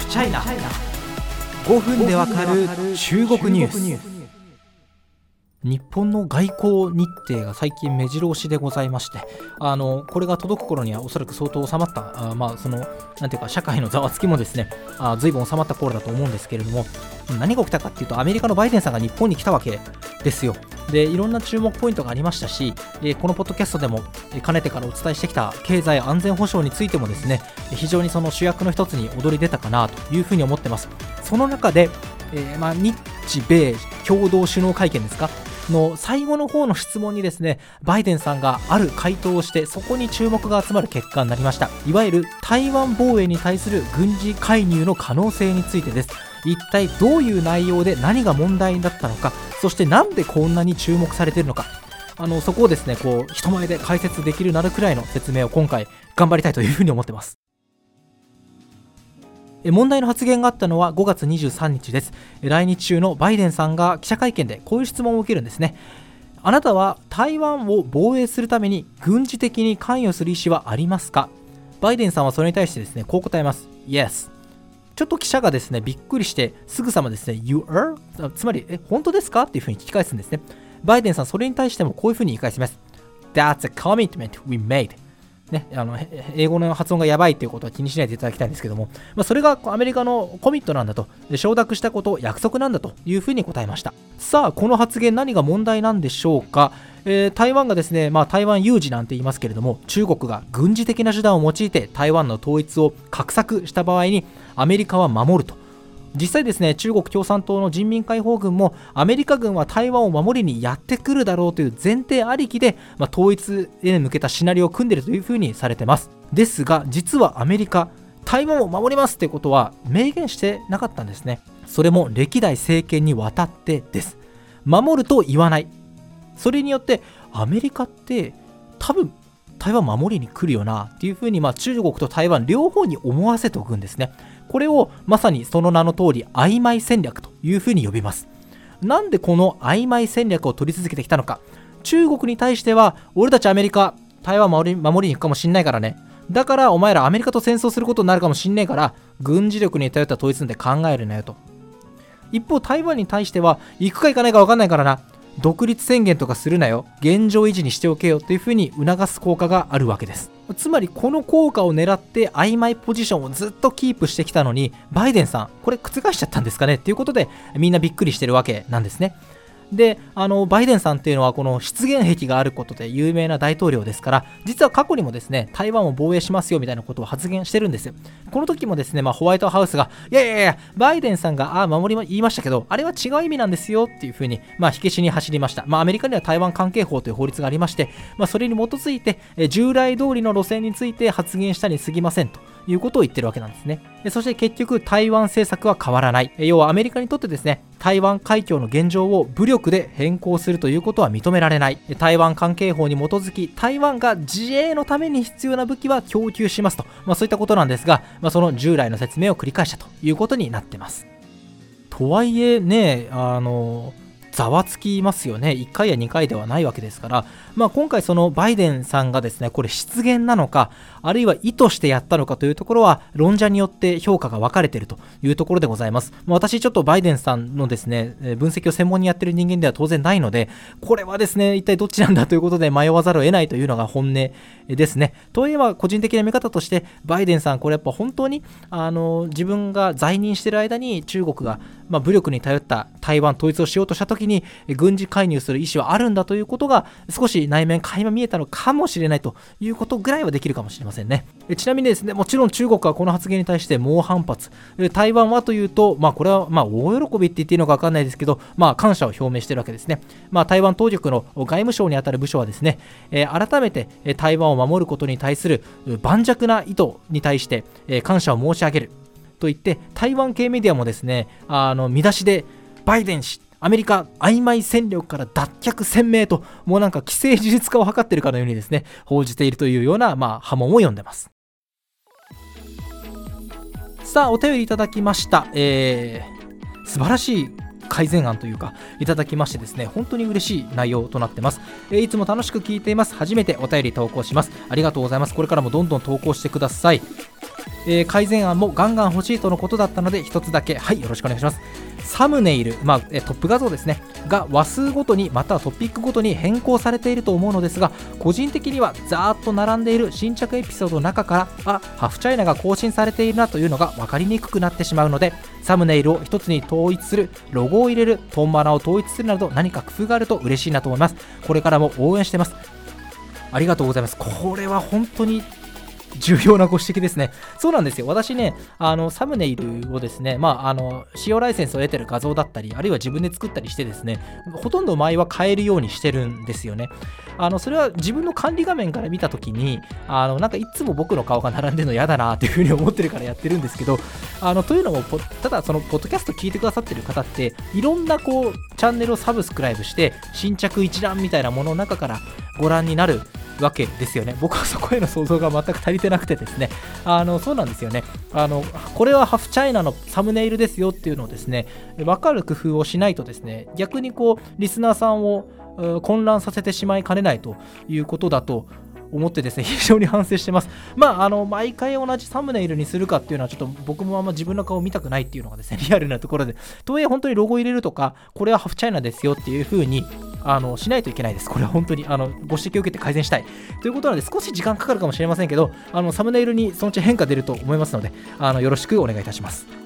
フチャイナ5分でわかる中国ニュース。日本の外交日程が最近目白押しでございましてあのこれが届く頃にはおそらく相当収まったあまあそのなんていうか社会のざわつきもですねあ随分収まった頃だと思うんですけれども何が起きたかっていうとアメリカのバイデンさんが日本に来たわけですよ。でいろんな注目ポイントがありましたしこのポッドキャストでもかねてからお伝えしてきた経済安全保障についてもですね非常にその主役の一つに躍り出たかなというふうに思ってます。その中で、えー、まあ、日米共同首脳会見ですか？の最後の方の質問にですねバイデンさんがある回答をしてそこに注目が集まる結果になりました。いわゆる台湾防衛に対する軍事介入の可能性についてです。一体どういう内容で何が問題だったのかそしてなんでこんなに注目されているのか。あのそこをですねこう人前で解説できるなるくらいの説明を今回頑張りたいというふうに思ってます。問題の発言があったのは5月23日です。来日中のバイデンさんが記者会見でこういう質問を受けるんですね。あなたは台湾を防衛するために軍事的に関与する意思はありますか？バイデンさんはそれに対してですねこう答えます。Yes ちょっと記者がですねびっくりしてすぐさまですね You are? つまりえ本当ですか？っていうふうに聞き返すんですねバイデンさんそれに対してもこういうふうに言い返します That's a commitment we made ね、あの英語の発音がやばいということは気にしないでいただきたいんですけども、まあ、それがアメリカのコミットなんだと、承諾したこと、約束なんだというふうに答えました。さあ、この発言、何が問題なんでしょうか？えー、台湾がですね、まあ、台湾有事なんて言いますけれども、中国が軍事的な手段を用いて台湾の統一を画策した場合に、アメリカは守ると。実際ですね中国共産党の人民解放軍もアメリカ軍は台湾を守りにやってくるだろうという前提ありきで、まあ、統一へ向けたシナリオを組んでいるというふうにされてます。ですが実はアメリカ台湾を守りますってことは明言してなかったんですね。それも歴代政権にわたってです。守ると言わない。それによってアメリカって多分台湾守りに来るよなっていうふうに、まあ、中国と台湾両方に思わせておくんですね。これをまさにその名の通り曖昧戦略というふうに呼びます。なんでこの曖昧戦略を取り続けてきたのか。中国に対しては俺たちアメリカ台湾守り守りに行くかもしんないからね。だからお前らアメリカと戦争することになるかもしんねえから軍事力に頼った統一なんて考えるなよと。一方台湾に対しては行くか行かないか分かんないからな。独立宣言とかするなよ。現状維持にしておけよというふうに促す効果があるわけです。つまりこの効果を狙って曖昧ポジションをずっとキープしてきたのにバイデンさんこれ覆しちゃったんですかね？っていうことでみんなびっくりしてるわけなんですね。であのバイデンさんっていうのはこの失言癖があることで有名な大統領ですから実は過去にもですね台湾を防衛しますよみたいなことを発言してるんですよ。この時もですね、まあ、ホワイトハウスがいやいやいやバイデンさんがあ守りま言いましたけどあれは違う意味なんですよっていうふうに、まあ、火消しに走りました、まあ、アメリカには台湾関係法という法律がありまして、まあ、それに基づいて従来通りの路線について発言したに過ぎませんと。いうことを言ってるわけなんですね。でそして結局台湾政策は変わらない。要はアメリカにとってですね、台湾海峡の現状を武力で変更するということは認められない。台湾関係法に基づき、台湾が自衛のために必要な武器は供給しますと、まあ、そういったことなんですが、まあ、その従来の説明を繰り返したということになってます。とはいえね、あの、ざわつきますよね。1回や2回ではないわけですから、まあ、今回そのバイデンさんがですね、これ失言なのか、あるいは意図してやったのかというところは、論者によって評価が分かれているというところでございます。まあ、私ちょっとバイデンさんのですね、分析を専門にやってる人間では当然ないので、これはですね、一体どっちなんだということで迷わざるを得ないというのが本音ですね。といえば個人的な見方として、バイデンさん、これやっぱ本当にあの自分が在任してる間に中国が、まあ、武力に頼った台湾統一をしようとしたときに、軍事介入する意思はあるんだということが、少し内面垣間見えたのかもしれないということぐらいはできるかもしれませんね。ちなみにですね、もちろん中国はこの発言に対して猛反発。台湾はというと、まあこれはま大喜びって言っていいのか分かんないですけど、まあ感謝を表明しているわけですね。まあ台湾当局の外務省にあたる部署はですね、え、改めて台湾を守ることに対する盤石な意図に対して、え、感謝を申し上げると言って、台湾系メディアもですね、あの見出しでバイデン氏アメリカ曖昧戦力から脱却鮮明と、もうなんか既成事実化を図っているかのようにですね、報じているというような、まあ、波紋を読んでます。さあ、お便りいただきました。えー、素晴らしい改善案というか、いただきましてですね、本当に嬉しい内容となってます。えー、いつも楽しく聞いています。初めてお便り投稿します。ありがとうございます。これからもどんどん投稿してください。えー改善案もガンガン欲しいとのことだったので一つだけ。はいよろしくお願いします。サムネイル、まあ、えトップ画像ですね。が話数ごとにまたはトピックごとに変更されていると思うのですが個人的にはざーっと並んでいる新着エピソードの中からあハフチャイナが更新されているなというのが分かりにくくなってしまうのでサムネイルを一つに統一するロゴを入れるトンマナを統一するなど何か工夫があると嬉しいなと思います。これからも応援してます。ありがとうございます。これは本当に重要なご指摘ですね。そうなんですよ。私ね、あのサムネイルをですね、まあ、あの使用ライセンスを得てる画像だったり、あるいは自分で作ったりしてですね、ほとんど前は変えるようにしてるんですよね。あのそれは自分の管理画面から見たときに、あのなんかいつも僕の顔が並んでるの嫌だなっていうふうに思ってるからやってるんですけど、あのというのも、ただそのポッドキャスト聞いてくださってる方って、いろんなこうチャンネルをサブスクライブして、新着一覧みたいなものの中からご覧になるわけですよね。僕はそこへの想像が全く足りてなくてですね、あのそうなんですよねあの。これはハフチャイナのサムネイルですよっていうのをですね、分かる工夫をしないとですね、逆にこう、リスナーさんを混乱させてしまいかねないということだと思ってですね、非常に反省してます。まあ、あの、毎回同じサムネイルにするかっていうのは、ちょっと僕もあんま自分の顔見たくないっていうのがですね、リアルなところで。とはいえ、本当にロゴ入れるとか、これはハフチャイナですよっていう風に、あの、しないといけないです。これは本当に、あの、ご指摘を受けて改善したい。ということなので、少し時間かかるかもしれませんけど、あの、サムネイルにそのうち変化出ると思いますので、あの、よろしくお願いいたします。